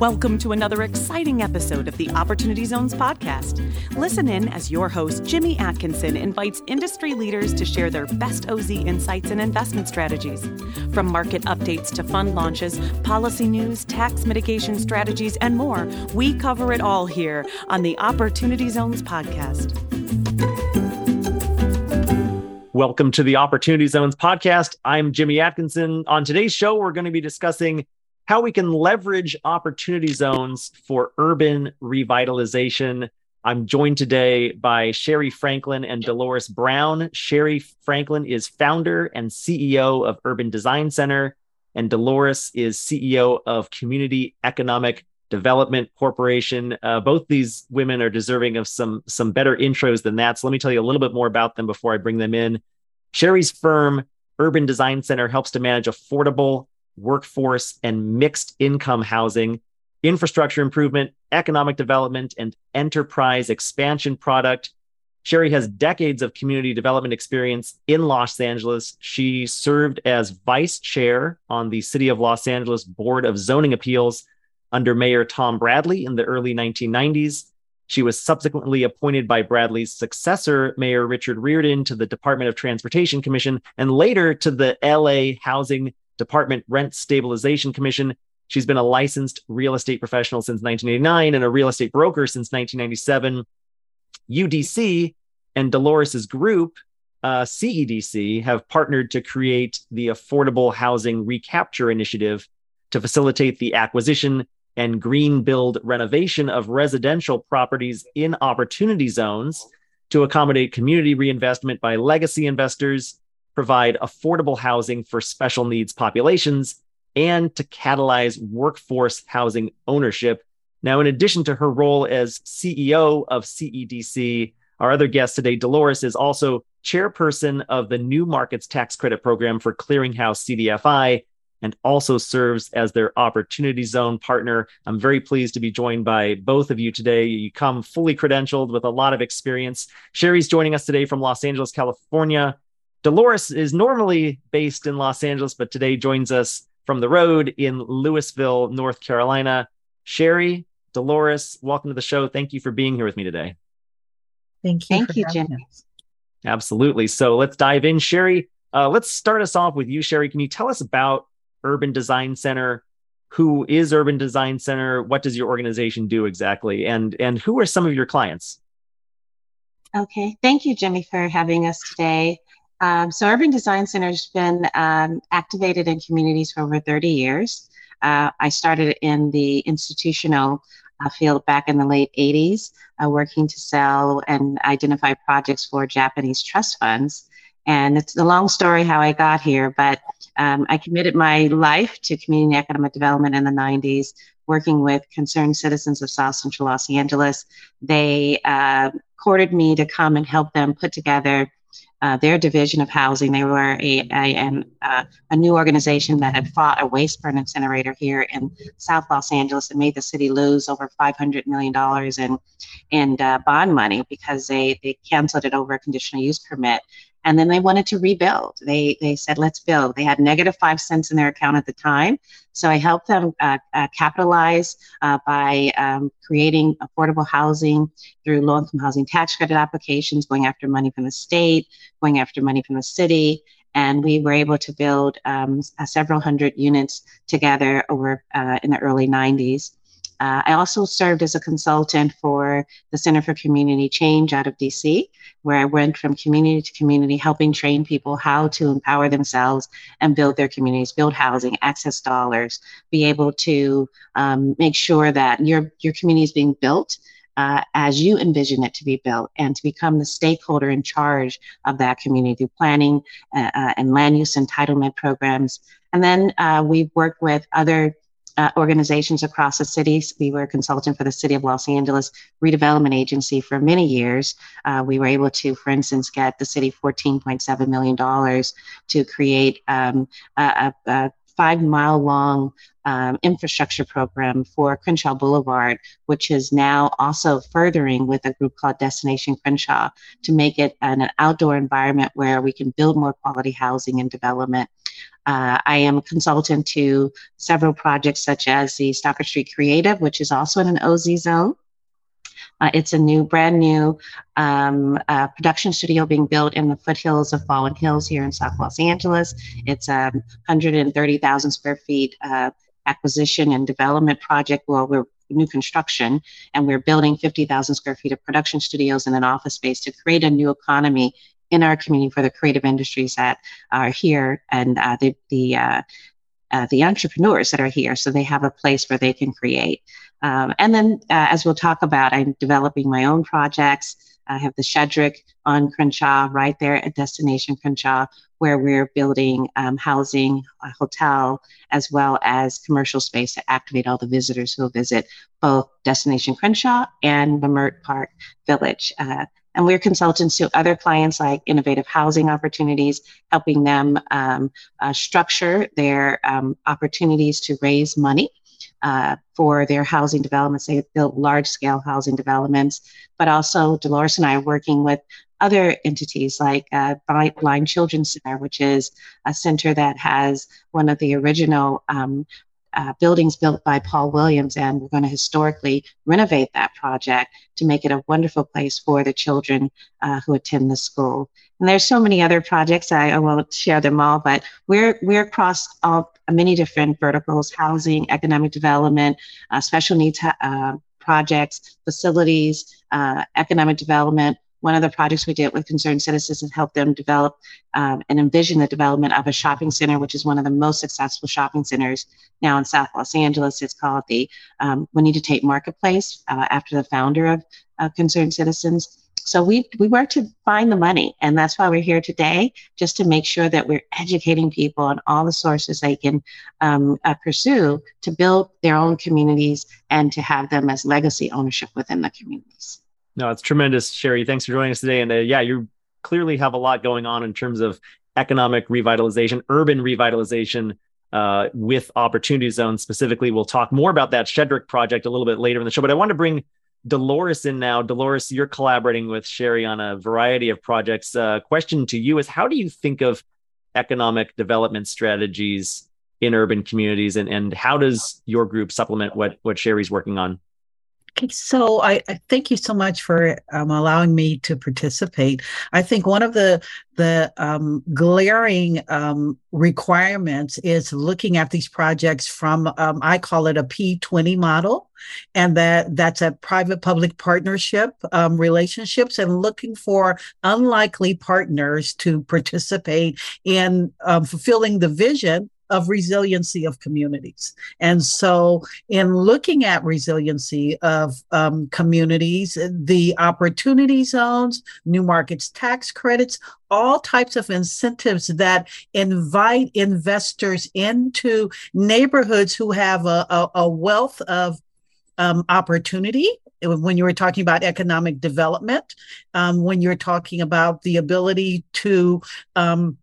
Welcome to another exciting episode of the Opportunity Zones podcast. Listen in as your host, Jimmy Atkinson, invites industry leaders to share their best OZ insights and investment strategies. From market updates to fund launches, policy news, tax mitigation strategies, and more, we cover it all here on the Opportunity Zones podcast. Welcome to the Opportunity Zones podcast. I'm Jimmy Atkinson. On today's show, we're going to be discussing how we can leverage opportunity zones for urban revitalization. I'm joined today by Sherry Franklin and Dolores Brown. Sherry Franklin is founder and CEO of Urban Design Center, and Dolores is CEO of Community Economic Development Corporation. Uh, both these women are deserving of some some better intros than that. So let me tell you a little bit more about them before I bring them in. Sherry's firm, Urban Design Center, helps to manage affordable workforce and mixed income housing, infrastructure improvement, economic development, and enterprise expansion product. Sherry has decades of community development experience in Los Angeles. She served as vice chair on the City of Los Angeles Board of Zoning Appeals under Mayor Tom Bradley in the early 1990s. She was subsequently appointed by Bradley's successor, Mayor Richard Riordan, to the Department of Transportation Commission and later to the LA Housing Department Rent Stabilization Commission. She's been a licensed real estate professional since 1989 and a real estate broker since 1997. UDC and Dolores's group, uh, CEDC, have partnered to create the Affordable Housing Recapture Initiative to facilitate the acquisition and green build renovation of residential properties in opportunity zones to accommodate community reinvestment by legacy investors provide affordable housing for special needs populations, and to catalyze workforce housing ownership. Now, in addition to her role as CEO of CEDC, our other guest today, Dolores, is also chairperson of the New Markets Tax Credit Program for Clearinghouse CDFI and also serves as their Opportunity Zone partner. I'm very pleased to be joined by both of you today. You come fully credentialed with a lot of experience. Sherry's joining us today from Los Angeles, California. Dolores is normally based in Los Angeles, but today joins us from the road in Louisville, North Carolina. Sherry, Dolores, welcome to the show. Thank you for being here with me today. Thank you. Thank you, Jim. Absolutely. So let's dive in. Sherry, uh, let's start us off with you, Sherry. Can you tell us about Urban Design Center? Who is Urban Design Center? What does your organization do exactly? And, and who are some of your clients? Okay. Thank you, Jimmy, for having us today. Um, so Urban Design Center has been um, activated in communities for over 30 years. Uh, I started in the institutional uh, field back in the late 80s, uh, working to sell and identify projects for Japanese trust funds. And it's a long story how I got here, but um, I committed my life to community economic development in the 90s, working with concerned citizens of South Central Los Angeles. They uh, courted me to come and help them put together uh, their division of housing. They were a, a, uh, a, new organization that had fought a waste burn incinerator here in South Los Angeles and made the city lose over $500 million in, in uh, bond money because they, they canceled it over a conditional use permit and then they wanted to rebuild. They they said, "Let's build." They had negative five cents in their account at the time, so I helped them uh, uh, capitalize uh, by um, creating affordable housing through low-income housing tax credit applications, going after money from the state, going after money from the city, and we were able to build um, several hundred units together over uh, in the early 90s. Uh, I also served as a consultant for the Center for Community Change out of DC, where I went from community to community, helping train people how to empower themselves and build their communities, build housing, access dollars, be able to um, make sure that your, your community is being built uh, as you envision it to be built and to become the stakeholder in charge of that community through planning uh, uh, and land use entitlement programs. And then uh, we've worked with other uh, organizations across the cities. We were a consultant for the City of Los Angeles Redevelopment Agency for many years. Uh, we were able to, for instance, get the city $14.7 million to create um, a, a, five mile long um, infrastructure program for Crenshaw Boulevard, which is now also furthering with a group called Destination Crenshaw to make it an, an outdoor environment where we can build more quality housing and development. Uh, I am a consultant to several projects such as the Stocker Street Creative, which is also in an OZ zone. Uh, it's a new, brand new um, uh, production studio being built in the foothills of Baldwin Hills here in South Los Angeles. It's a 130,000 square feet uh, acquisition and development project. Well, we're new construction and we're building 50,000 square feet of production studios and an office space to create a new economy in our community for the creative industries that are here and uh, the the uh, uh, the entrepreneurs that are here, so they have a place where they can create. Um, and then, uh, as we'll talk about, I'm developing my own projects. I have the Shedrick on Crenshaw, right there at Destination Crenshaw, where we're building um, housing, a hotel, as well as commercial space to activate all the visitors who will visit both Destination Crenshaw and Leimert Park Village. Uh, and we're consultants to other clients like innovative housing opportunities, helping them um, uh, structure their um, opportunities to raise money uh, for their housing developments. They built large scale housing developments, but also Dolores and I are working with other entities like uh, Blind Children's Center, which is a center that has one of the original um, uh, buildings built by Paul Williams, and we're going to historically renovate that project to make it a wonderful place for the children uh, who attend the school. And there's so many other projects. I, I won't share them all, but we're we're across all many different verticals: housing, economic development, uh, special needs uh, projects, facilities, uh, economic development, one of the projects we did with concerned citizens is help them develop um, and envision the development of a shopping center, which is one of the most successful shopping centers now in South Los Angeles. It's called the um, Juanita Tate Marketplace uh, after the founder of uh, Concerned Citizens. So we we work to find the money, and that's why we're here today, just to make sure that we're educating people on all the sources they can um, uh, pursue to build their own communities and to have them as legacy ownership within the communities. No, it's tremendous, Sherry. Thanks for joining us today. And uh, yeah, you clearly have a lot going on in terms of economic revitalization, urban revitalization uh, with opportunity zones specifically. We'll talk more about that Shedrick project a little bit later in the show. But I want to bring Dolores in now. Dolores, you're collaborating with Sherry on a variety of projects. Uh, question to you is how do you think of economic development strategies in urban communities and, and how does your group supplement what, what Sherry's working on? So I, I, thank you so much for um, allowing me to participate. I think one of the the um, glaring um, requirements is looking at these projects from um, I call it a P20 model, and that that's a private public partnership um, relationships and looking for unlikely partners to participate in um, fulfilling the vision of resiliency of communities. And so, in looking at resiliency of um, communities, the opportunity zones, new markets tax credits, all types of incentives that invite investors into neighborhoods who have a, a, a wealth of um, opportunity when you were talking about economic development, um, when you're talking about the ability to um,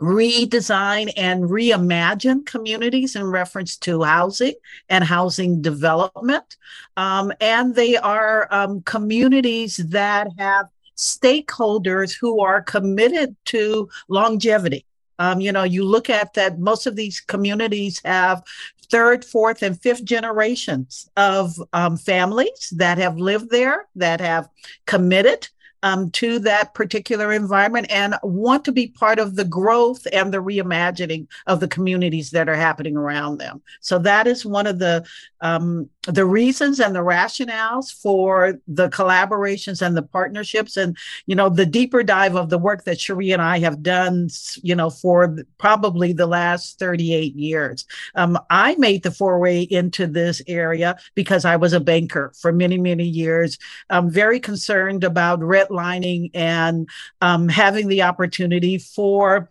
redesign and reimagine communities in reference to housing and housing development. Um, and they are um, communities that have stakeholders who are committed to longevity. Um, you know, you look at that, most of these communities have third, fourth, and fifth generations of um, families that have lived there, that have committed um, to that particular environment and want to be part of the growth and the reimagining of the communities that are happening around them. So that is one of the um, the reasons and the rationales for the collaborations and the partnerships and you know the deeper dive of the work that Sherry and I have done you know for probably the last 38 years. Um, I made the foray into this area because I was a banker for many many years. I'm very concerned about redlining and um, having the opportunity for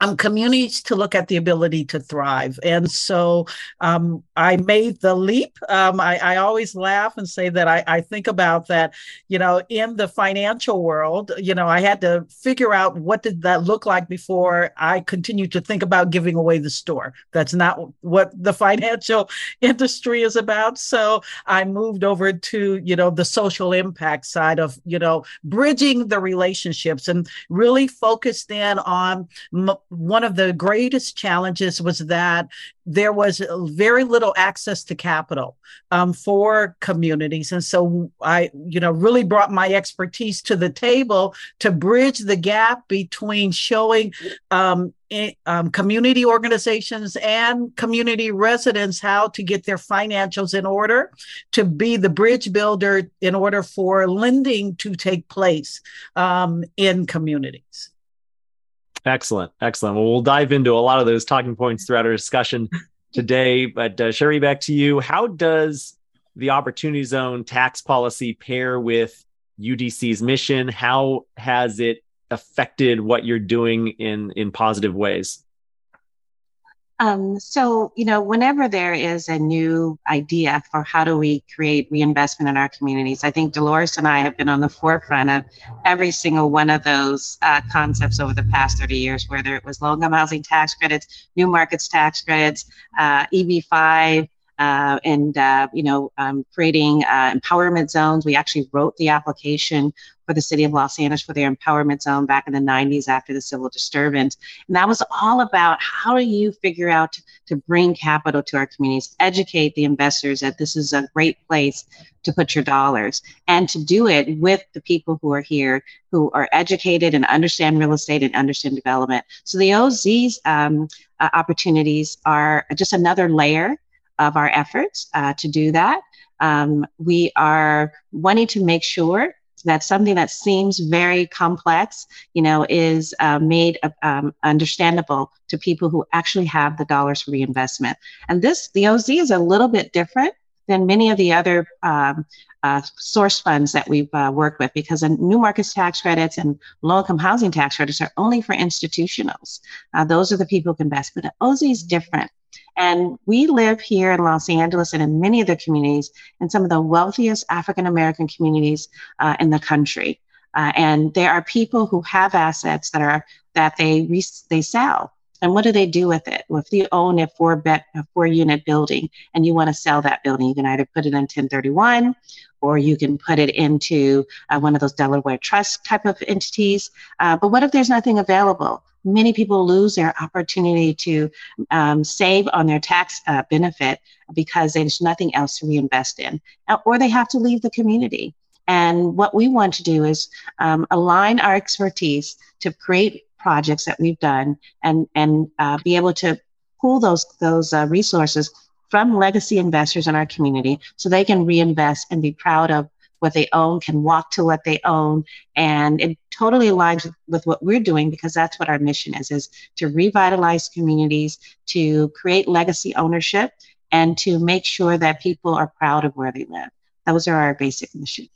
um, communities to look at the ability to thrive. And so um, I made the leap. Um, I, I, always laugh and say that I, I, think about that, you know, in the financial world, you know, I had to figure out what did that look like before I continued to think about giving away the store. That's not what the financial industry is about. So I moved over to, you know, the social impact side of, you know, bridging the relationships and really focused in on m- one of the greatest challenges was that there was very little access to capital um, for communities. And so i you know really brought my expertise to the table to bridge the gap between showing um, in, um, community organizations and community residents how to get their financials in order to be the bridge builder in order for lending to take place um, in communities Excellent. Excellent. Well, we'll dive into a lot of those talking points throughout our discussion today. But uh, Sherry, back to you. How does the Opportunity Zone tax policy pair with UDC's mission? How has it affected what you're doing in in positive ways? Um, so, you know, whenever there is a new idea for how do we create reinvestment in our communities, I think Dolores and I have been on the forefront of every single one of those uh, concepts over the past 30 years, whether it was low income housing tax credits, new markets tax credits, uh, EB5, uh, and uh, you know um, creating uh, empowerment zones. We actually wrote the application for the city of Los Angeles for their empowerment zone back in the 90s after the civil disturbance, and that was all about how do you figure out to, bring capital to our communities, educate the investors that this is a great place to put your dollars, and to do it with the people who are here who are educated and understand real estate and understand development. So the OZ's um, uh, opportunities are just another layer of our efforts uh, to do that. Um, we are wanting to make sure that something that seems very complex, you know, is uh, made um, understandable to people who actually have the dollars for reinvestment. And this, the OZ is a little bit different than many of the other um, uh, source funds that we've uh, worked with because new markets tax credits and low income housing tax credits are only for institutionals. Uh, those are the people who can invest, but OZ is different. And we live here in Los Angeles and in many other communities, in some of the wealthiest African American communities uh, in the country. Uh, and there are people who have assets that are that they re- they sell. And what do they do with it? Well, if you own a four bed, a four unit building, and you want to sell that building, you can either put it in 1031, or you can put it into uh, one of those Delaware trust type of entities. Uh, but what if there's nothing available? many people lose their opportunity to um, save on their tax uh, benefit because there's nothing else to reinvest in, uh, or they have to leave the community. And what we want to do is um, align our expertise to create projects that we've done and and uh, be able to pool those those uh, resources from legacy investors in our community so they can reinvest and be proud of what they own, can walk to what they own. And it totally aligns with, what we're doing because that's what our mission is, is to revitalize communities, to create legacy ownership, and to make sure that people are proud of where they live. Those are our basic missions.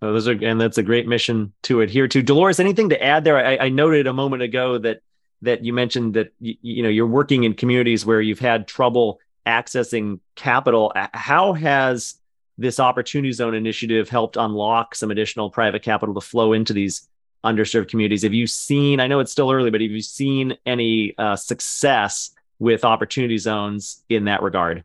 Oh, those are, and that's a great mission to adhere to. Dolores, anything to add there? I, I noted a moment ago that that you mentioned that you, you know you're working in communities where you've had trouble accessing capital. How has this opportunity zone initiative helped unlock some additional private capital to flow into these underserved communities. Have you seen, I know it's still early, but have you seen any uh, success with opportunity zones in that regard?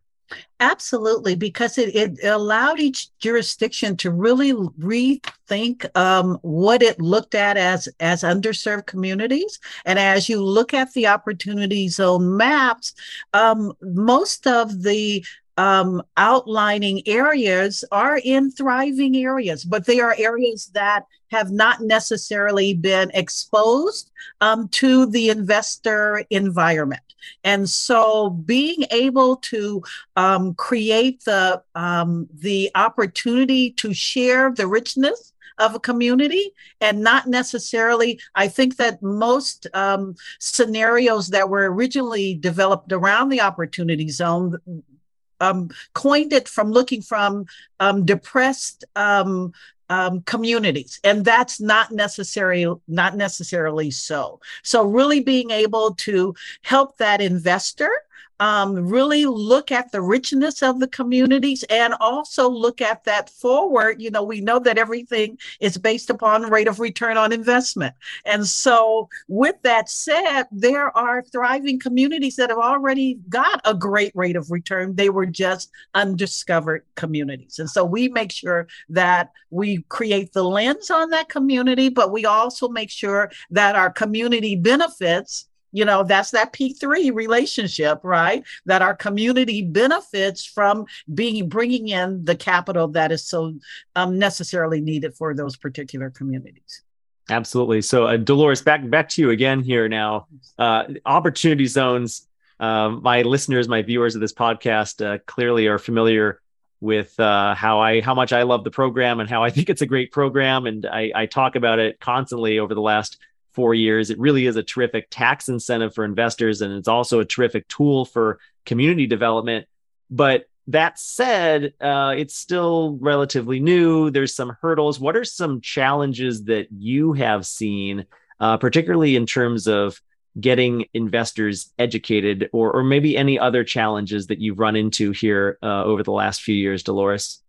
Absolutely, because it, it allowed each jurisdiction to really rethink um, what it looked at as as underserved communities. And as you look at the opportunity zone maps, um, most of the um, outlining areas are in thriving areas, but they are areas that have not necessarily been exposed um, to the investor environment. And so being able to um, create the, um, the opportunity to share the richness of a community and not necessarily i think that most um, scenarios that were originally developed around the opportunity zone um, coined it from looking from um, depressed um, um, communities. And that's not necessary not necessarily so. So really being able to help that investor um, really look at the richness of the communities and also look at that forward. You know, we know that everything is based upon rate of return on investment. And so, with that said, there are thriving communities that have already got a great rate of return. They were just undiscovered communities. And so, we make sure that we create the lens on that community, but we also make sure that our community benefits you know that's that p3 relationship right? That our community benefits from being bringing in the capital that is so um, necessarily needed for those particular communities. Absolutely. So uh, dolores back back to you again here now. Uh, opportunity zones um, my listeners my viewers of this podcast uh, clearly are familiar with uh, how I how much I love the program and how I think it's a great program, and I, I talk about it constantly over the last four years. It really is a terrific tax incentive for investors, and it's also a terrific tool for community development. But that said, uh, it's still relatively new. There's some hurdles. What are some challenges that you have seen, uh, particularly in terms of getting investors educated, or, or maybe any other challenges that you've run into here uh, over the last few years, Dolores?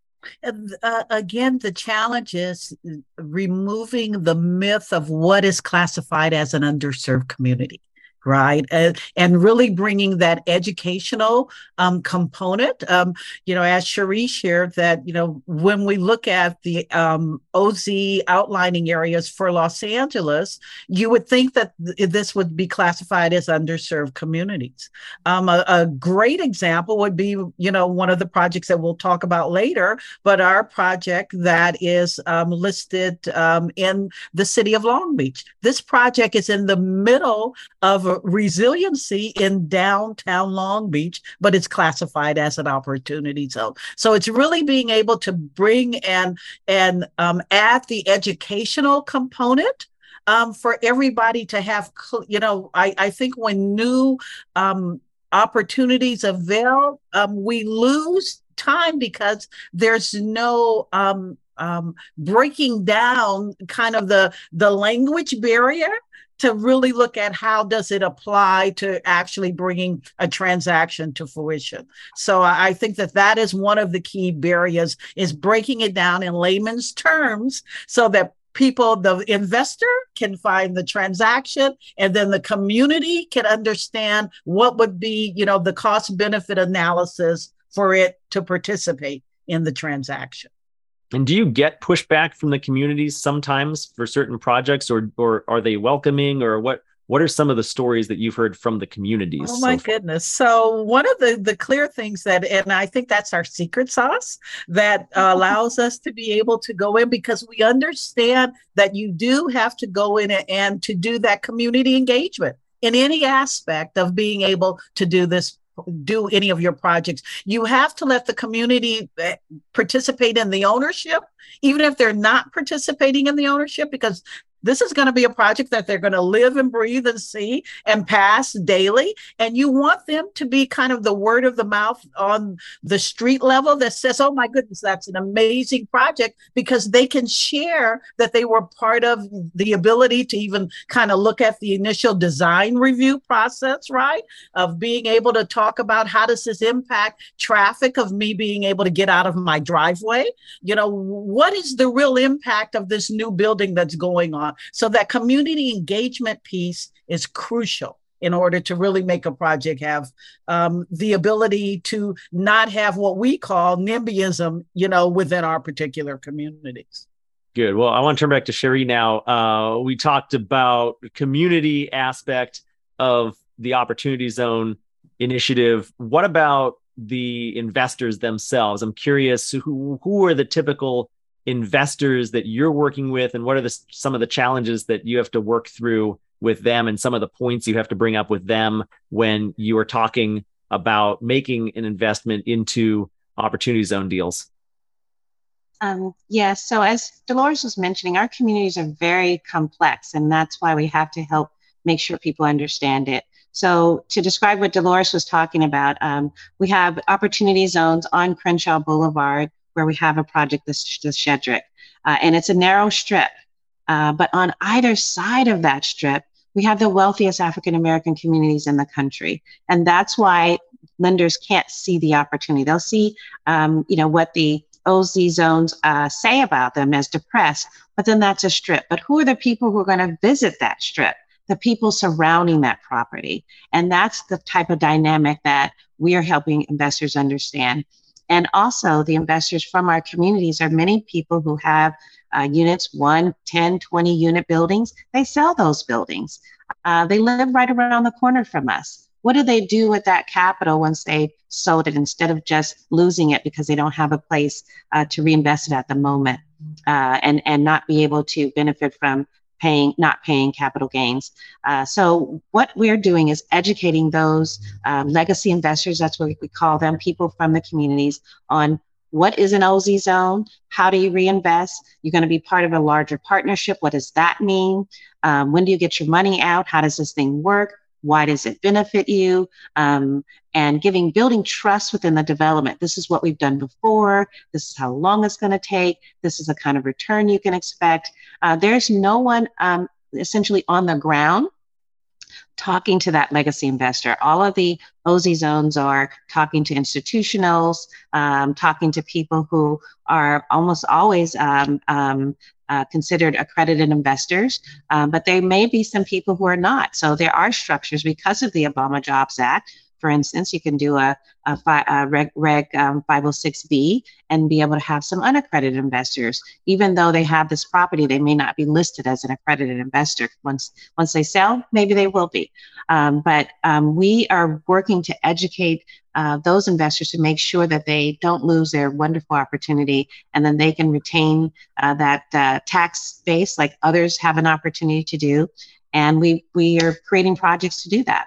Uh, again, the challenge is removing the myth of what is classified as an underserved community right? And, and really bringing that educational um, component. Um, you know as Sherry shared that you know when we look at the um, oz outlining areas for los angeles you would think that th- this would be classified as underserved communities. Um, a, a great example would be you know one of the projects that we'll talk about later but our project that is um, listed um, in the city of long beach. This project is in the middle of resiliency in downtown Long Beach, but it's classified as an opportunity zone. So it's really being able to bring and and um, add the educational component um, for everybody to have. You know, I I think when new um, opportunities avail, um, we lose time because there's no um, um, breaking down kind of the the language barrier to really look at how does it apply to actually bringing a transaction to fruition. So i think that that is one of the key barriers is breaking it down in layman's terms so that people the investor can find the transaction and then the community can understand what would be you know the cost benefit analysis for it to participate in the transaction and do you get pushback from the communities sometimes for certain projects, or or are they welcoming, or what? What are some of the stories that you've heard from the communities? Oh my so goodness! So one of the the clear things that, and I think that's our secret sauce that uh, allows us to be able to go in because we understand that you do have to go in and to do that community engagement in any aspect of being able to do this do any of your projects. You have to let the community eh, participate in the ownership, even if they're not participating in the ownership, because this is going to be a project that they're going to live and breathe and see and pass daily. And you want them to be kind of the word of the mouth on the street level that says, oh my goodness, that's an amazing project because they can share that they were part of the ability to even kind of look at the initial design review process, right? Of being able to talk about how does this impact traffic of me being able to get out of my driveway? You know, what is the real impact of this new building that's going on? So that community engagement piece is crucial in order to really make a project have um, the ability to not have what we call NIMBYism, you know, within our particular communities. Good. Well, I want to turn back to Sherry now. Uh, we talked about community aspect of the Opportunity Zone initiative. What about the investors themselves? I'm curious who who are the typical investors that you're working with and what are the, some of the challenges that you have to work through with them and some of the points you have to bring up with them when you are talking about making an investment into opportunity zone deals? Um, yes yeah, so as dolores was mentioning our communities are very complex and that's why we have to help make sure people understand it. So to describe what dolores was talking about um, we have opportunity zones on crenshaw boulevard where we have a project, the, the Shedrick. uh, and it's a narrow strip. Uh, but on either side of that strip, we have the wealthiest African American communities in the country, and that's why lenders can't see the opportunity. They'll see, um, you know, what the OZ zones uh, say about them as depressed, but then that's a strip. But who are the people who are going to visit that strip? The people surrounding that property. And that's the type of dynamic that we are helping investors understand. And also, the investors from our communities are many people who have uh, units, one, 10, 20 unit buildings. They sell those buildings. Uh, they live right around the corner from us. What do they do with that capital once they sold it instead of just losing it because they don't have a place uh, to reinvest it at the moment uh, and, and not be able to benefit from paying not paying capital gains. Uh, so what we're doing is educating those um, legacy investors. That's what we call them, people from the communities, on what is an OZ zone? How do you reinvest? You're going to be part of a larger partnership. What does that mean? Um, when do you get your money out? How does this thing work? Why does it benefit you? Um, and giving, building trust within the development. This is what we've done before. This is how long it's going to take. This is the kind of return you can expect. Uh, there's no one um, essentially on the ground talking to that legacy investor. All of the OZ zones are talking to institutionals, um, talking to people who are almost always um, um, uh, considered accredited investors, um, but there may be some people who are not. So there are structures because of the Obama Jobs Act for instance, you can do a, a, fi- a Reg, Reg um, 506B and be able to have some unaccredited investors. Even though they have this property, they may not be listed as an accredited investor. Once, once they sell, maybe they will be. Um, but um, we are working to educate uh, those investors to make sure that they don't lose their wonderful opportunity and then they can retain uh, that uh, tax base like others have an opportunity to do. And we, we are creating projects to do that.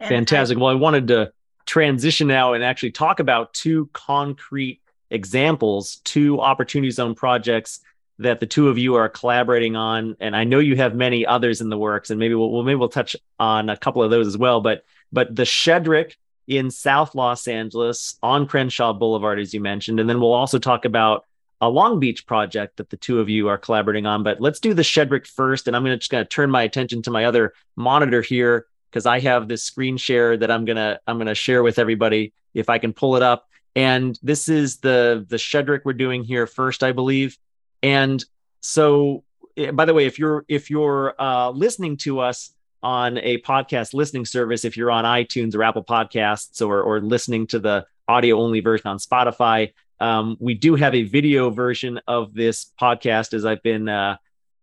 Fantastic. Well, I wanted to transition now and actually talk about two concrete examples, two opportunity zone projects that the two of you are collaborating on. And I know you have many others in the works, and maybe we'll, we'll maybe we'll touch on a couple of those as well. But but the Shedrick in South Los Angeles on Crenshaw Boulevard, as you mentioned, and then we'll also talk about a Long Beach project that the two of you are collaborating on. But let's do the Shedrick first, and I'm gonna just gonna turn my attention to my other monitor here because I have this screen share that I'm gonna I'm gonna share with everybody if I can pull it up. And this is the the Shedrick we're doing here first, I believe. And so, eh, by the way, if you're if you're uh, listening to us on a podcast listening service, if you're on iTunes or Apple Podcasts or or listening to the audio only version on Spotify, um, we do have a video version of this podcast as I've been uh,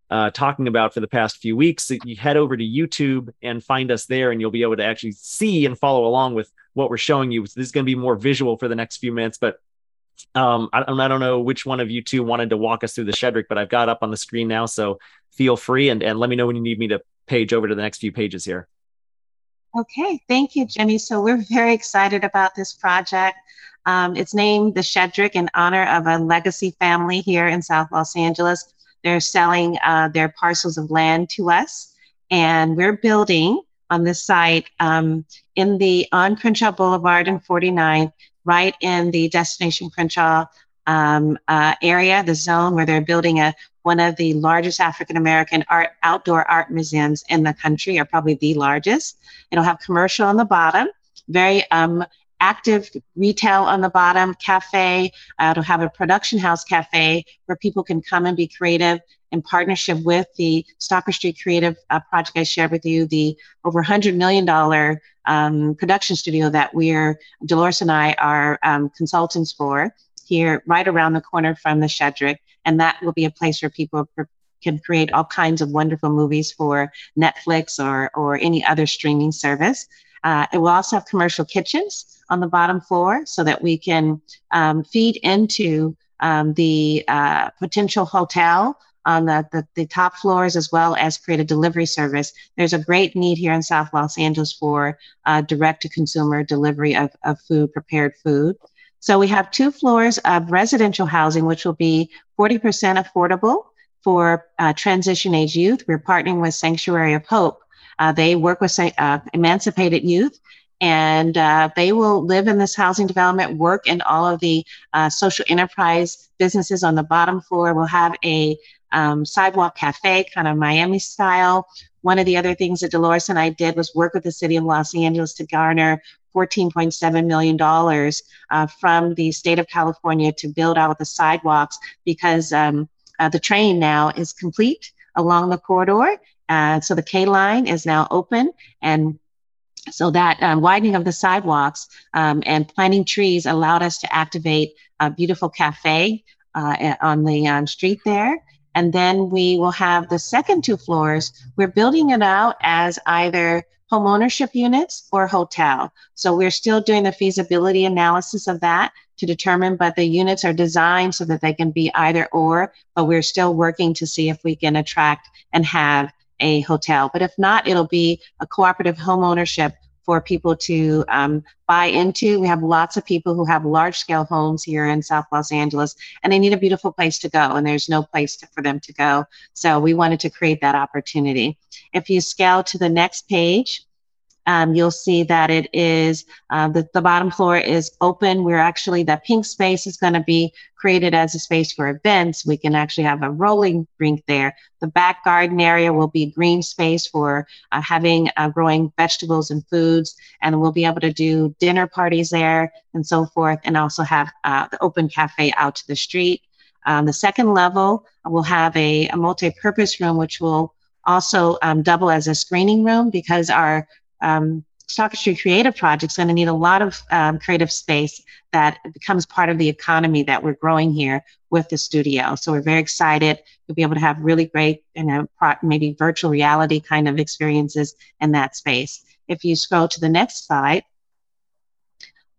uh, talking about for the past few weeks. You head over to YouTube and find us there, and you'll be able to actually see and follow along with what we're showing you. So this is going to be more visual for the next few minutes, but um, I, I, don't know which one of you two wanted to walk us through the Shedrick, but I've got up on the screen now, so feel free and, and let me know when you need me to page over to the next few pages here. Okay, thank you, Jimmy. So we're very excited about this project. Um, it's named the Shedrick in honor of a legacy family here in South Los Angeles they're selling uh, their parcels of land to us, and we're building on this site um, in the on Crenshaw Boulevard and 49, right in the Destination Crenshaw um, uh, area, the zone where they're building a one of the largest African American art outdoor art museums in the country, or probably the largest. It'll have commercial on the bottom, very um, active retail on the bottom, cafe, uh, to have a production house cafe where people can come and be creative in partnership with the Stocker Street Creative uh, project I shared with you, the over $100 million um, production studio that we're, Dolores and I are um, consultants for here right around the corner from the Shedrick. And that will be a place where people can create all kinds of wonderful movies for Netflix or, or any other streaming service. Uh, it will also have commercial kitchens on the bottom floor so that we can um, feed into um, the uh, potential hotel on the, the, the, top floors as well as create a delivery service. There's a great need here in South Los Angeles for uh, direct to consumer delivery of, of food, prepared food. So we have two floors of residential housing, which will be 40% affordable for uh, transition age youth. We're partnering with Sanctuary of Hope. Uh, they work with uh, emancipated youth and uh, they will live in this housing development, work in all of the uh, social enterprise businesses on the bottom floor. We'll have a um, sidewalk cafe, kind of Miami style. One of the other things that Dolores and I did was work with the city of Los Angeles to garner $14.7 million uh, from the state of California to build out the sidewalks because um, uh, the train now is complete along the corridor. Uh, so the K line is now open and so that um, widening of the sidewalks um, and planting trees allowed us to activate a beautiful cafe uh, on the um, street there. And then we will have the second two floors. We're building it out as either home ownership units or hotel. So we're still doing the feasibility analysis of that to determine, but the units are designed so that they can be either or, but we're still working to see if we can attract and have a hotel. But if not, it'll be a cooperative home ownership for people to um, buy into. We have lots of people who have large scale homes here in South Los Angeles and they need a beautiful place to go, and there's no place to, for them to go. So we wanted to create that opportunity. If you scale to the next page, um, you'll see that it is uh, the, the bottom floor is open. We're actually, that pink space is going to be created as a space for events. We can actually have a rolling rink there. The back garden area will be green space for uh, having uh, growing vegetables and foods. And we'll be able to do dinner parties there and so forth, and also have uh, the open cafe out to the street. Um, the second level will have a, a multi-purpose room, which will also um, double as a screening room because our um, Street Creative Project is going to need a lot of um, creative space that becomes part of the economy that we're growing here with the studio. So we're very excited to be able to have really great, you know, maybe virtual reality kind of experiences in that space. If you scroll to the next slide,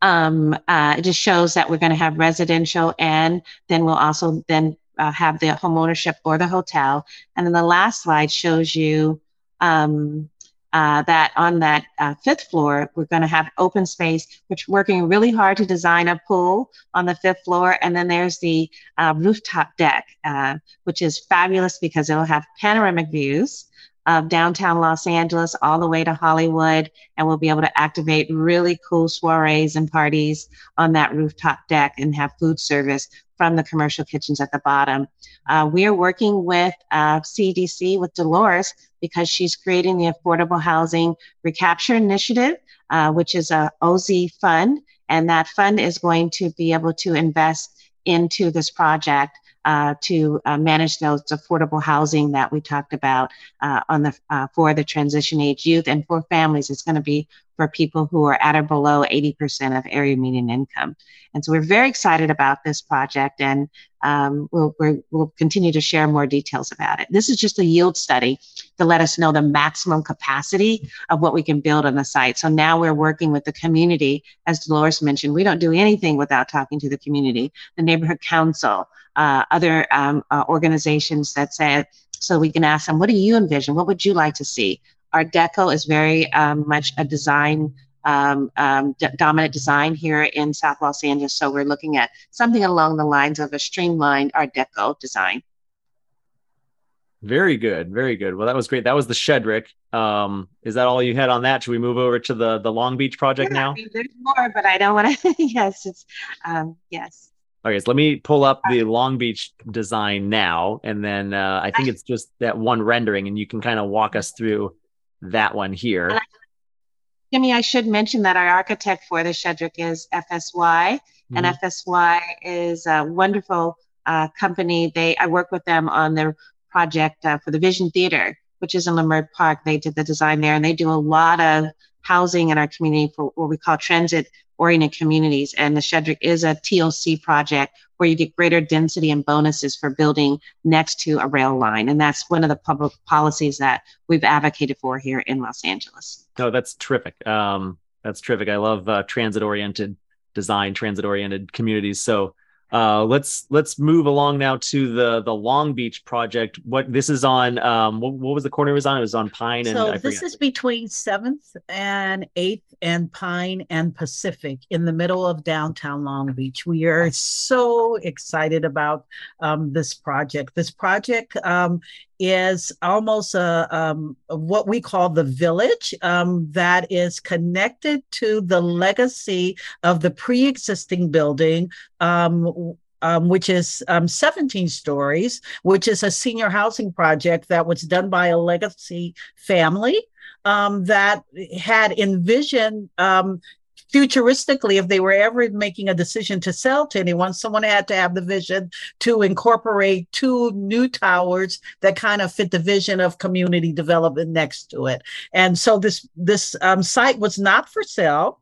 um, uh, it just shows that we're going to have residential and then we'll also then uh, have the home ownership or the hotel. And then the last slide shows you um, uh, that on that uh, fifth floor, we're going to have open space, which working really hard to design a pool on the fifth floor. And then there's the uh, rooftop deck, uh, which is fabulous because it'll have panoramic views of downtown Los Angeles all the way to Hollywood. And we'll be able to activate really cool soirees and parties on that rooftop deck and have food service from the commercial kitchens at the bottom. Uh, we are working with uh, CDC, with Dolores, because she's creating the Affordable Housing Recapture Initiative, uh, which is a OZ fund. And that fund is going to be able to invest into this project uh, to uh, manage those affordable housing that we talked about uh, on the uh, for the transition age youth and for families. It's going to be for people who are at or below 80% of area median income. And so we're very excited about this project and um, we'll, we will continue to share more details about it. This is just a yield study to let us know the maximum capacity of what we can build on the site. So now we're working with the community. As Dolores mentioned, we don't do anything without talking to the community, the neighborhood council, uh, other um, uh, organizations that say, so we can ask them, what do you envision? What would you like to see? Art Deco is very um, much a design um, um, d- dominant design here in South Los Angeles. So we're looking at something along the lines of a streamlined Art Deco design. Very good, very good. Well, that was great. That was the Shedrick. Um, is that all you had on that? Should we move over to the the Long Beach project yeah, now? I mean, there's more, but I don't want to. yes, it's um, yes. Okay, so let me pull up the Long Beach design now, and then uh, I think it's just that one rendering, and you can kind of walk us through that one here. Jimmy, I should mention that our architect for the Shedrick is FSY, mm-hmm. and FSY is a wonderful uh, company. They I work with them on their project uh, for the Vision Theater, which is in Leimert Park. They did the design there, and they do a lot of housing in our community for what we call transit oriented communities. And the Shedrick is a TOC project where you get greater density and bonuses for building next to a rail line. And that's one of the public policies that we've advocated for here in Los Angeles. Oh, that's terrific. Um, that's terrific. I love uh, transit oriented design, transit oriented communities. So, uh, let's let's move along now to the the Long Beach project. What this is on? Um, what, what was the corner it was on? It was on Pine and. So this is between Seventh and Eighth and Pine and Pacific in the middle of downtown Long Beach. We are so excited about um, this project. This project um, is almost a um, what we call the village um, that is connected to the legacy of the pre-existing building um, um, which is um, 17 stories, which is a senior housing project that was done by a legacy family um, that had envisioned um, futuristically, if they were ever making a decision to sell to anyone, someone had to have the vision to incorporate two new towers that kind of fit the vision of community development next to it. And so this this um, site was not for sale.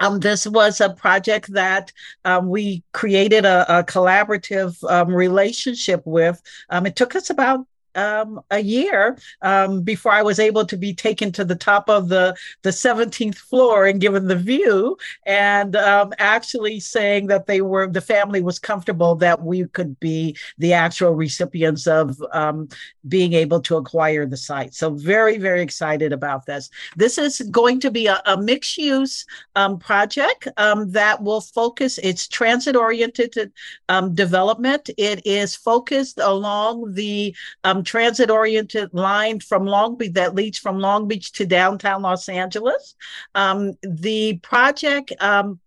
Um, this was a project that um, we created a, a collaborative um, relationship with. Um, it took us about um, a year um, before I was able to be taken to the top of the the 17th floor and given the view, and um, actually saying that they were the family was comfortable that we could be the actual recipients of um, being able to acquire the site. So very very excited about this. This is going to be a, a mixed use um, project um, that will focus. It's transit oriented development. It is focused along the um, transit oriented line from Long Beach that leads from Long Beach to downtown Los Angeles. Um, the project um,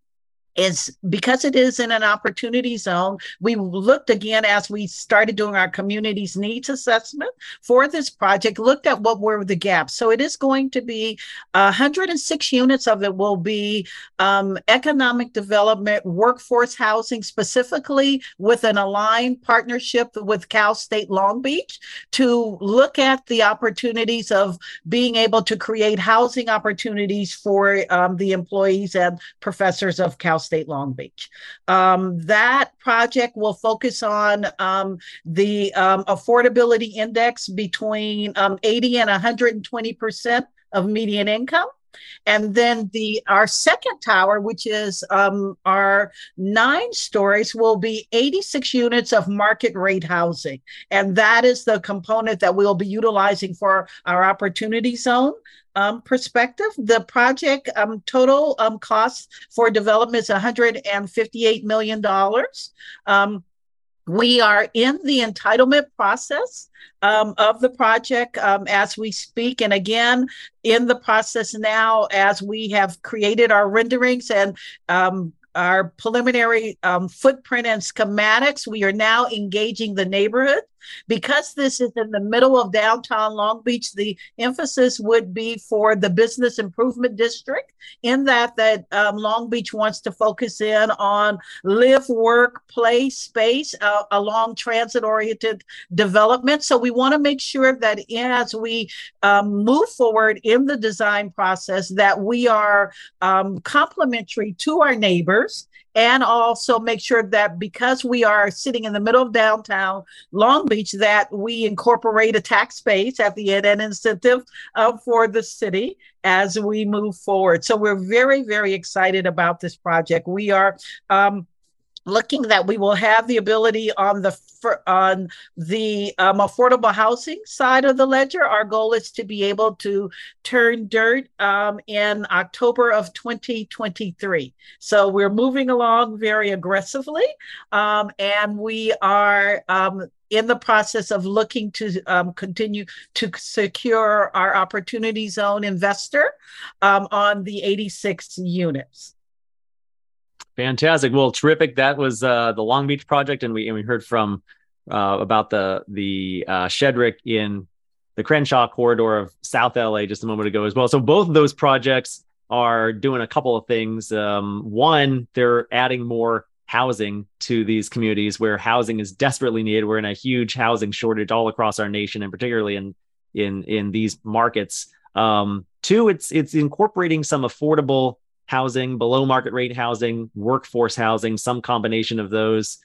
is because it is in an opportunity zone. We looked again as we started doing our community's needs assessment for this project, looked at what were the gaps. So it is going to be 106 units of it will be um, economic development, workforce housing, specifically with an aligned partnership with Cal State Long Beach to look at the opportunities of being able to create housing opportunities for um, the employees and professors of Cal State Long Beach. Um, that project will focus on um, the um, affordability index between um, 80 and 120 percent of median income. And then the our second tower, which is um, our nine stories, will be 86 units of market rate housing, and that is the component that we'll be utilizing for our opportunity zone um, perspective, the project um, total um, cost for development is $158 million. Um, we are in the entitlement process um, of the project um, as we speak. And again, in the process now, as we have created our renderings and our preliminary footprint and schematics. We are now engaging the neighborhood. Because this is in the middle of downtown Long Beach, the emphasis would be for the business improvement district in that that um, Long Beach wants to focus in on live, work, play space uh, along transit oriented development. So we want to make sure that as we um, move forward in the design process, that we are um, complementary to our neighbors and also make sure that because we are sitting in the middle of downtown Long Beach, that we incorporate a tax base at the end and incentive uh, for the city as we move forward. So we're very, very excited about this project. We are um, looking that we will have the ability on the on the um, affordable housing side of the ledger. Our goal is to be able to turn dirt um, in october of 2023 so we're moving along very aggressively um, and we are um, in the process of looking to um, continue to secure our opportunity zone investor um, on the 86 units Fantastic. Well, terrific. That was uh, the Long Beach project, and we and we heard from uh, about the the uh, Shedrick in the Crenshaw corridor of South LA just a moment ago as well. So both of those projects are doing a couple of things. Um, one, they're adding more housing to these communities where housing is desperately needed. We're in a huge housing shortage all across our nation, and particularly in in in these markets. Um, two, it's it's incorporating some affordable housing, below market rate housing, workforce housing, some combination of those.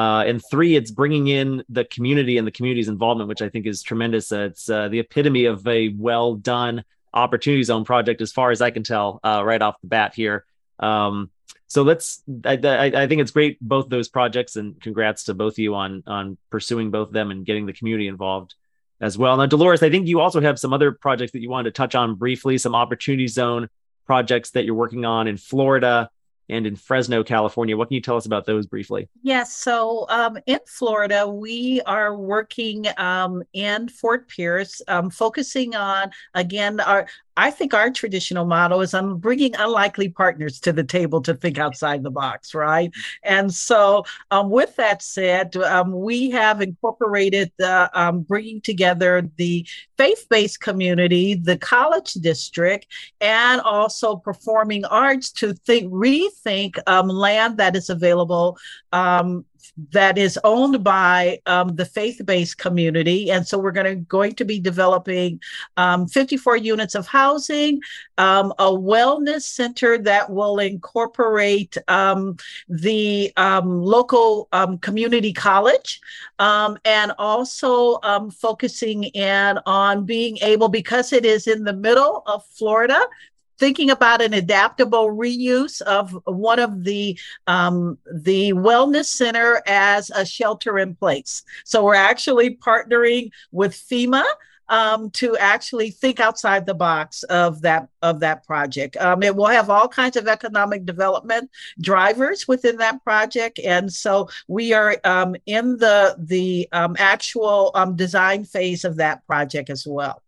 Uh, and three, it's bringing in the community and the community's involvement, which I think is tremendous. Uh, it's uh, the epitome of a well done opportunity zone project, as far as I can tell, uh, right off the bat here. Um, So let's. I, I, I think it's great both those projects, and congrats to both of you on on pursuing both of them and getting the community involved as well. Now, Dolores, I think you also have some other projects that you wanted to touch on briefly, some opportunity zone projects that you're working on in Florida and in Fresno, California. What can you tell us about those briefly? Yes. So um, in Florida, we are working um, in Fort Pierce, um, focusing on, again, our I think our traditional model is I'm bringing unlikely partners to the table to think outside the box, right? And so, um, with that said, um, we have incorporated uh, um, bringing together the faith based community, the college district, and also performing arts to think, rethink um, land that is available um, that is owned by um, the faith-based community, and so we're going to going to be developing um, 54 units of housing, um, a wellness center that will incorporate um, the um, local um, community college, and also focusing in on being able because it is in the middle of Florida thinking about an adaptable reuse of one of the um, the wellness center as a shelter in place. So we're actually partnering with FEMA um, to actually think outside the box of that of that project. Um, it will have all kinds of economic development drivers within that project, and so we are um, in the the um, actual um, design phase of that project as well.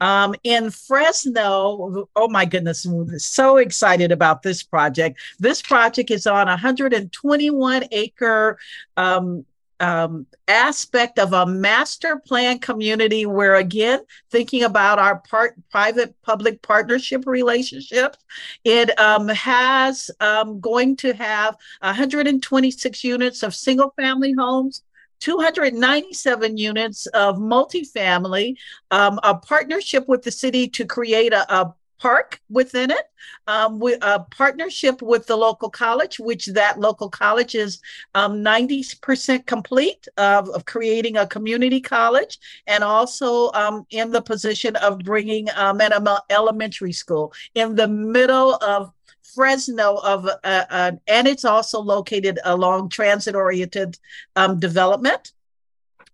Um, in Fresno, oh my goodness, so excited about this project. This project is on 121 acre um, um, aspect of a master plan community where again thinking about our part private public partnership relationships it um, has um, going to have 126 units of single family homes 297 units of multifamily, um, a partnership with the city to create a, a park within it, um, with a partnership with the local college, which that local college is um, 90% complete of, of, creating a community college, and also um, in the position of bringing um, an elementary school in the middle of Fresno of, uh, uh, and it's also located along transit-oriented um, development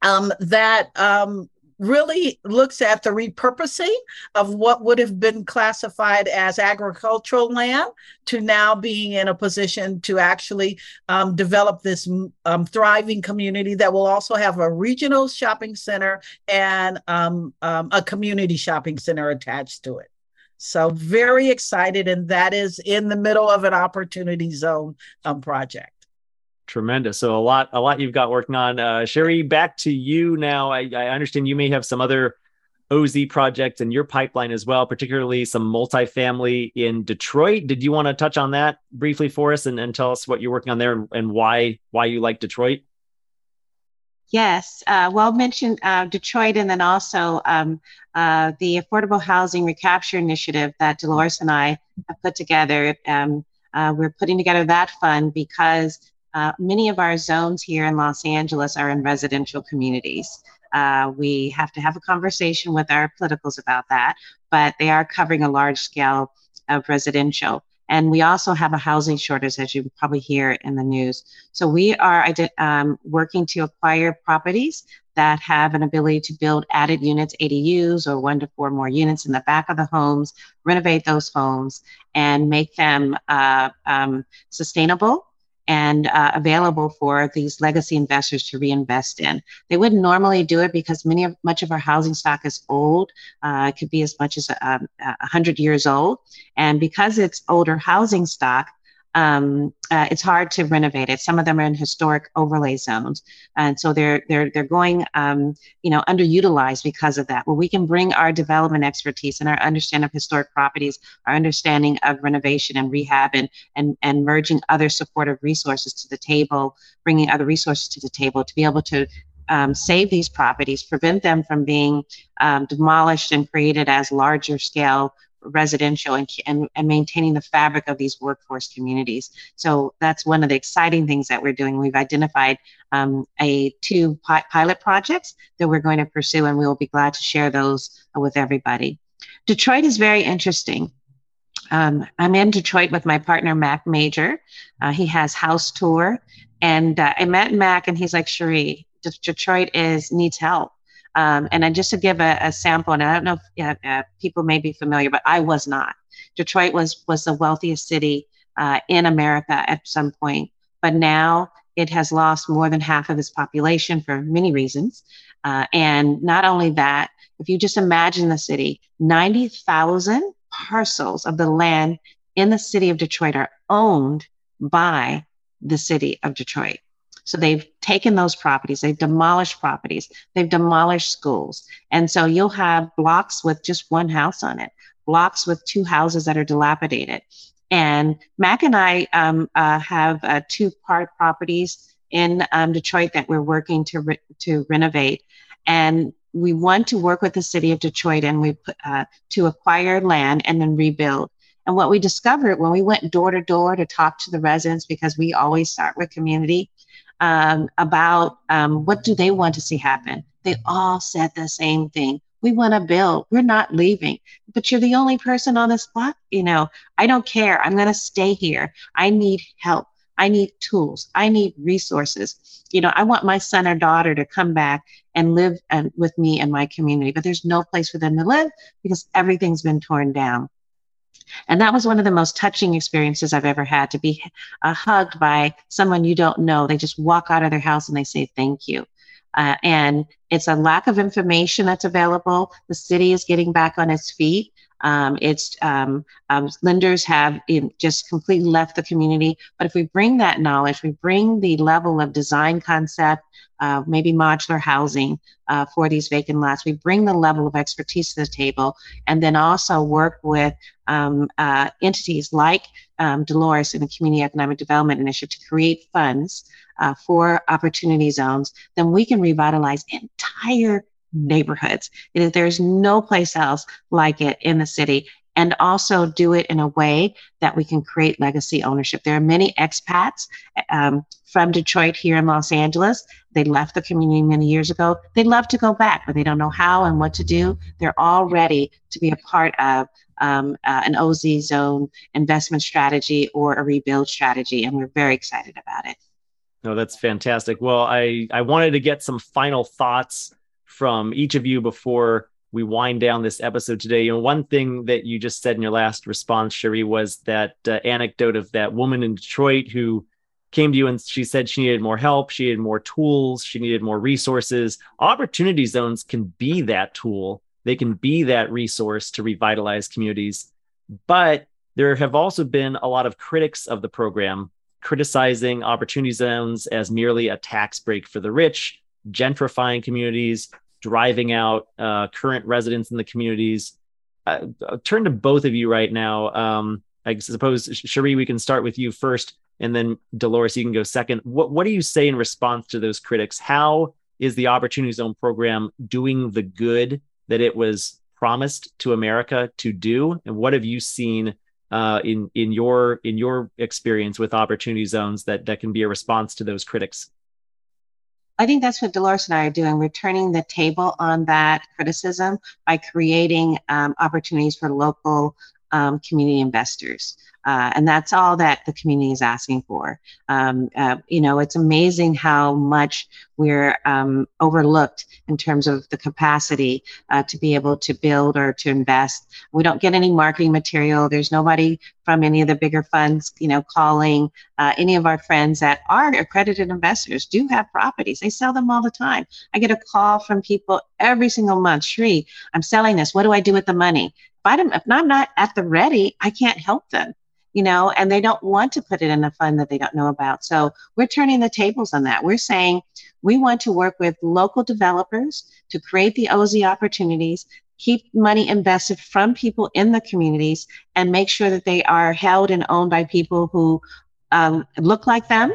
um, that um, really looks at the repurposing of what would have been classified as agricultural land to now being in a position to actually um, develop this um, thriving community that will also have a regional shopping center and um, um a community shopping center attached to it. So very excited, and that is in the middle of an opportunity zone um, project. Tremendous. So a lot, a lot you've got working on. Uh, Sherry, back to you now. I, I understand you may have some other OZ projects in your pipeline as well, particularly some multifamily in Detroit. Did you want to touch on that briefly for us and, and tell us what you're working on there and, and why why you like Detroit? Yes, uh, well mentioned uh, Detroit, and then also um, uh, the Affordable Housing Recapture Initiative that Dolores and I have put together. Um, uh, we're putting together that fund because uh, many of our zones here in Los Angeles are in residential communities. Uh, we have to have a conversation with our politicals about that, but they are covering a large scale of residential. And we also have a housing shortage, as you probably hear in the news. So we are um, working to acquire properties that have an ability to build added units, ADUs, or one to four more units in the back of the homes, renovate those homes, and make them uh, um, sustainable and uh, available for these legacy investors to reinvest in. They wouldn't normally do it because many of much of our housing stock is old. Uh, it could be as much as um, a, a hundred years old, and because it's older housing stock, um, uh, it's hard to renovate it. Some of them are in historic overlay zones, and so they're they're they're going, um, you know, underutilized because of that. Well, we can bring our development expertise and our understanding of historic properties, our understanding of renovation and rehab, and and and merging other supportive resources to the table, bringing other resources to the table to be able to um, save these properties, prevent them from being um, demolished and created as larger scale residential and, and, and maintaining the fabric of these workforce communities. So that's one of the exciting things that we're doing. We've identified um, a two pi- pilot projects that we're going to pursue, and we will be glad to share those with everybody. Detroit is very interesting. um, I'm in Detroit with my partner, Mac Major. Uh, he has House Tour. And uh, I met Mac, and he's like, Sherry, Detroit is needs help. Um, and just to give a, a, sample, and I don't know if uh, people may be familiar, but I was not. Detroit was was the wealthiest city uh, in America at some point, but now it has lost more than half of its population for many reasons. Uh, and not only that, if you just imagine the city, 90,000 parcels of the land in the city of Detroit are owned by the city of Detroit. So they've taken those properties, they've demolished properties, they've demolished schools. And so you'll have blocks with just one house on it, blocks with two houses that are dilapidated. And Mac and I um, uh, have uh, two part properties in um, Detroit that we're working to re- to renovate, and we want to work with the city of Detroit and we uh, to acquire land and then rebuild. And what we discovered when we went door to door to talk to the residents, because we always start with community, um, about um, what do they want to see happen. They all said the same thing. We want to build. We're not leaving. But you're the only person on this block. You know, I don't care. I'm going to stay here. I need help. I need tools. I need resources. You know, I want my son or daughter to come back and live and, with me in my community, but there's no place for them to live because everything's been torn down. And that was one of the most touching experiences I've ever had to be uh, hugged by someone you don't know. They just walk out of their house and they say, Thank you. Uh, and it's a lack of information that's available. The city is getting back on its feet. Um, it's um, um, lenders have just completely left the community. But if we bring that knowledge, we bring the level of design concept, uh, maybe modular housing uh, for these vacant lots. We bring the level of expertise to the table, and then also work with um, uh, entities like um, Dolores and the Community Economic Development Initiative to create funds uh, for opportunity zones. Then we can revitalize entire neighborhoods. There's no place else like it in the city and also do it in a way that we can create legacy ownership. There are many expats um, from Detroit here in Los Angeles. They left the community many years ago. They'd love to go back, but they don't know how and what to do. They're all ready to be a part of um, uh, an OZ zone investment strategy or a rebuild strategy, and we're very excited about it. No, that's fantastic. Well, I I wanted to get some final thoughts from each of you before we wind down this episode today. You know, one thing that you just said in your last response, Sherry, was that uh, anecdote of that woman in Detroit who came to you and she said she needed more help, she needed more tools, she needed more resources. Opportunity zones can be that tool. They can be that resource to revitalize communities. But there have also been a lot of critics of the program criticizing opportunity zones as merely a tax break for the rich, gentrifying communities, driving out uh, current residents in the communities. Uh, I'll turn to both of you right now. Um, I suppose, Sherry, we can start with you first, and then Dolores, you can go second. What What do you say in response to those critics? How is the Opportunity Zone program doing the good that it was promised to America to do? And what have you seen uh, in in your in your experience with Opportunity Zones that that can be a response to those critics? I think that's what Dolores and I are doing. We're turning the table on that criticism by creating um, opportunities for local um, community investors. Uh, and that's all that the community is asking for. Um, uh, you know, it's amazing how much we're um, overlooked in terms of the capacity uh, to be able to build or to invest. We don't get any marketing material. There's nobody from any of the bigger funds, you know, calling. Uh, any of our friends that are accredited investors do have properties. They sell them all the time. I get a call from people every single month. Sherry, I'm selling this. What do I do with the money? Don't, if I'm not at the ready, I can't help them you know, and they don't want to put it in a fund that they don't know about. So we're turning the tables on that. We're saying we want to work with local developers to create the OZ opportunities, keep money invested from people in the communities, and make sure that they are held and owned by people who um, look like them,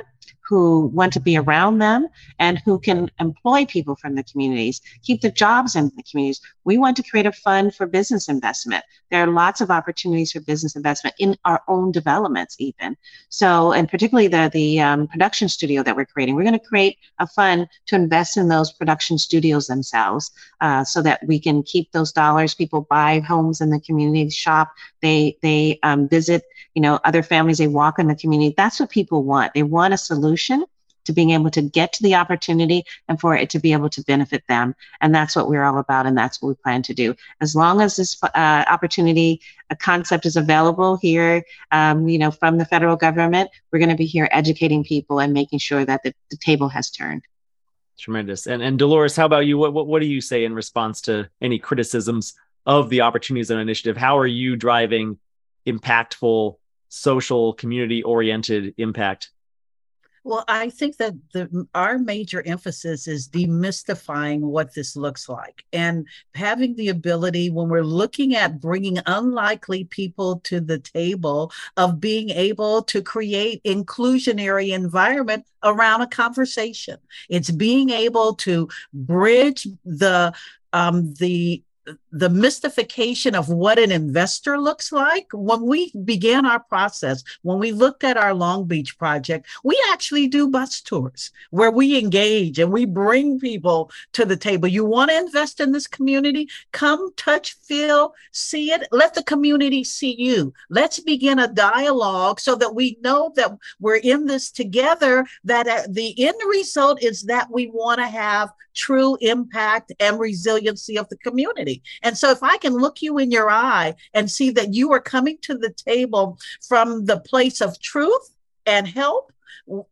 who want to be around them and who can employ people from the communities, keep the jobs in the communities. We want to create a fund for business investment. There are lots of opportunities for business investment in our own developments, even. So, and particularly the the um, production studio that we're creating, we're going to create a fund to invest in those production studios themselves, uh, so that we can keep those dollars. People buy homes in the community, shop, they they um, visit, you know, other families. They walk in the community. That's what people want. They want a solution to being able to get to the opportunity and for it to be able to benefit them. And that's what we're all about, and that's what we plan to do. As long as this uh, opportunity a concept is available here, um, you know, from the federal government, we're going to be here educating people and making sure that the, the table has turned. Tremendous. And and Dolores, how about you? What, what what do you say in response to any criticisms of the Opportunity Zone Initiative? How are you driving impactful, social, community oriented impact? Well, I think that the our major emphasis is demystifying what this looks like and having the ability when we're looking at bringing unlikely people to the table of being able to create inclusionary environment around a conversation. It's being able to bridge the um, the the mystification of what an investor looks like. When we began our process, when we looked at our Long Beach project, we actually do bus tours where we engage and we bring people to the table. You want to invest in this community? Come touch, feel, see it. Let the community see you. Let's begin a dialogue so that we know that we're in this together, that uh, the end result is that we want to have true impact and resiliency of the community. And so if I can look you in your eye and see that you are coming to the table from the place of truth and help,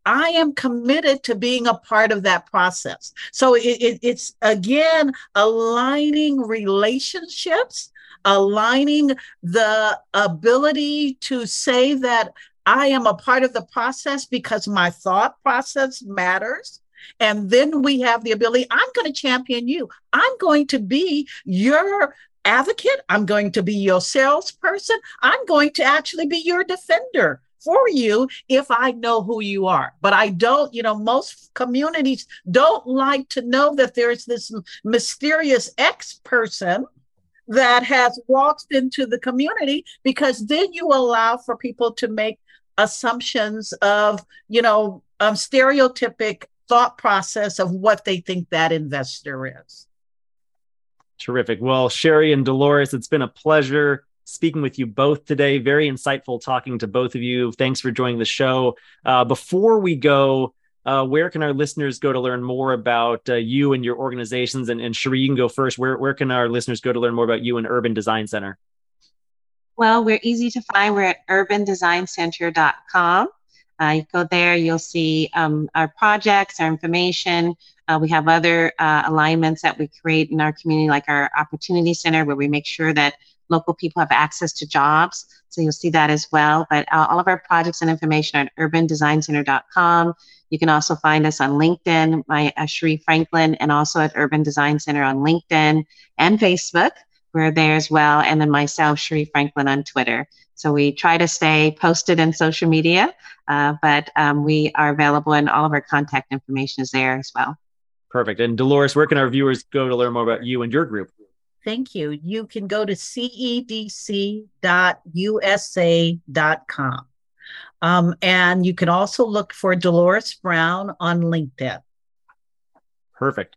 I am committed to being a part of that process. So it, it, it's again aligning relationships, aligning the ability to say that I am a part of the process because my thought process matters. And then we have the ability, I'm going to champion you. I'm going to be your advocate. I'm going to be your salesperson. I'm going to actually be your defender for you if I know who you are. But I don't, you know, most communities don't like to know that there's this mysterious X person that has walked into the community because then you allow for people to make assumptions of, you know, um, stereotypic thought process of what they think that investor is. Terrific. Well, Sherry and Dolores, it's been a pleasure speaking with you both today. Very insightful talking to both of you. Thanks for joining the show. Uh, before we go, uh, where can our listeners go to learn more about uh, you and your organizations? And, and Sherry, you can go first. Where, where can our listeners go to learn more about you and Urban Design Center? Well, we're easy to find. We're at urbandesigncenter.com. Uh, you go there, you'll see um, our projects, our information. Uh, we have other uh, alignments that we create in our community, like our Opportunity Center, where we make sure that local people have access to jobs. So you'll see that as well. But uh, all of our projects and information are at urbandesigncenter.com. You can also find us on LinkedIn, my uh, Sherry Franklin, and also at Urban Design Center on LinkedIn and Facebook. We're there as well. And then myself, Sherry Franklin on Twitter. So we try to stay posted in social media, uh, but um, we are available and all of our contact information is there as well. Perfect. And Dolores, where can our viewers go to learn more about you and your group? Thank you. You can go to cedc.usa.com. Um, and you can also look for Dolores Brown on LinkedIn. Perfect.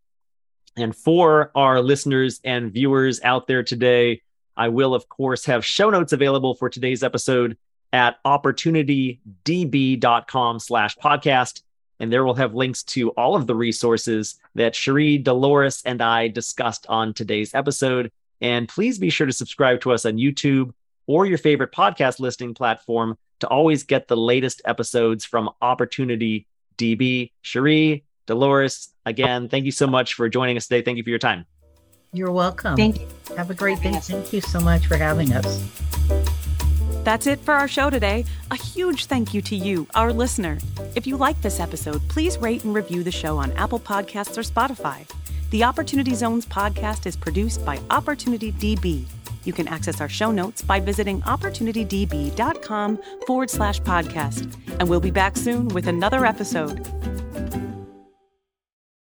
And for our listeners and viewers out there today, I will, of course, have show notes available for today's episode at opportunitydb.com slash podcast. And there will have links to all of the resources that Sherry, Dolores, and I discussed on today's episode. And please be sure to subscribe to us on YouTube or your favorite podcast listening platform to always get the latest episodes from Opportunity DB. Sherry, Dolores, again, thank you so much for joining us today. Thank you for your time. You're welcome. Thank you. Have a great day. Thank you so much for having us. That's it for our show today. A huge thank you to you, our listener. If you like this episode, please rate and review the show on Apple Podcasts or Spotify. The Opportunity Zones podcast is produced by Opportunity DB. You can access our show notes by visiting opportunitydb.com forward slash podcast. And we'll be back soon with another episode.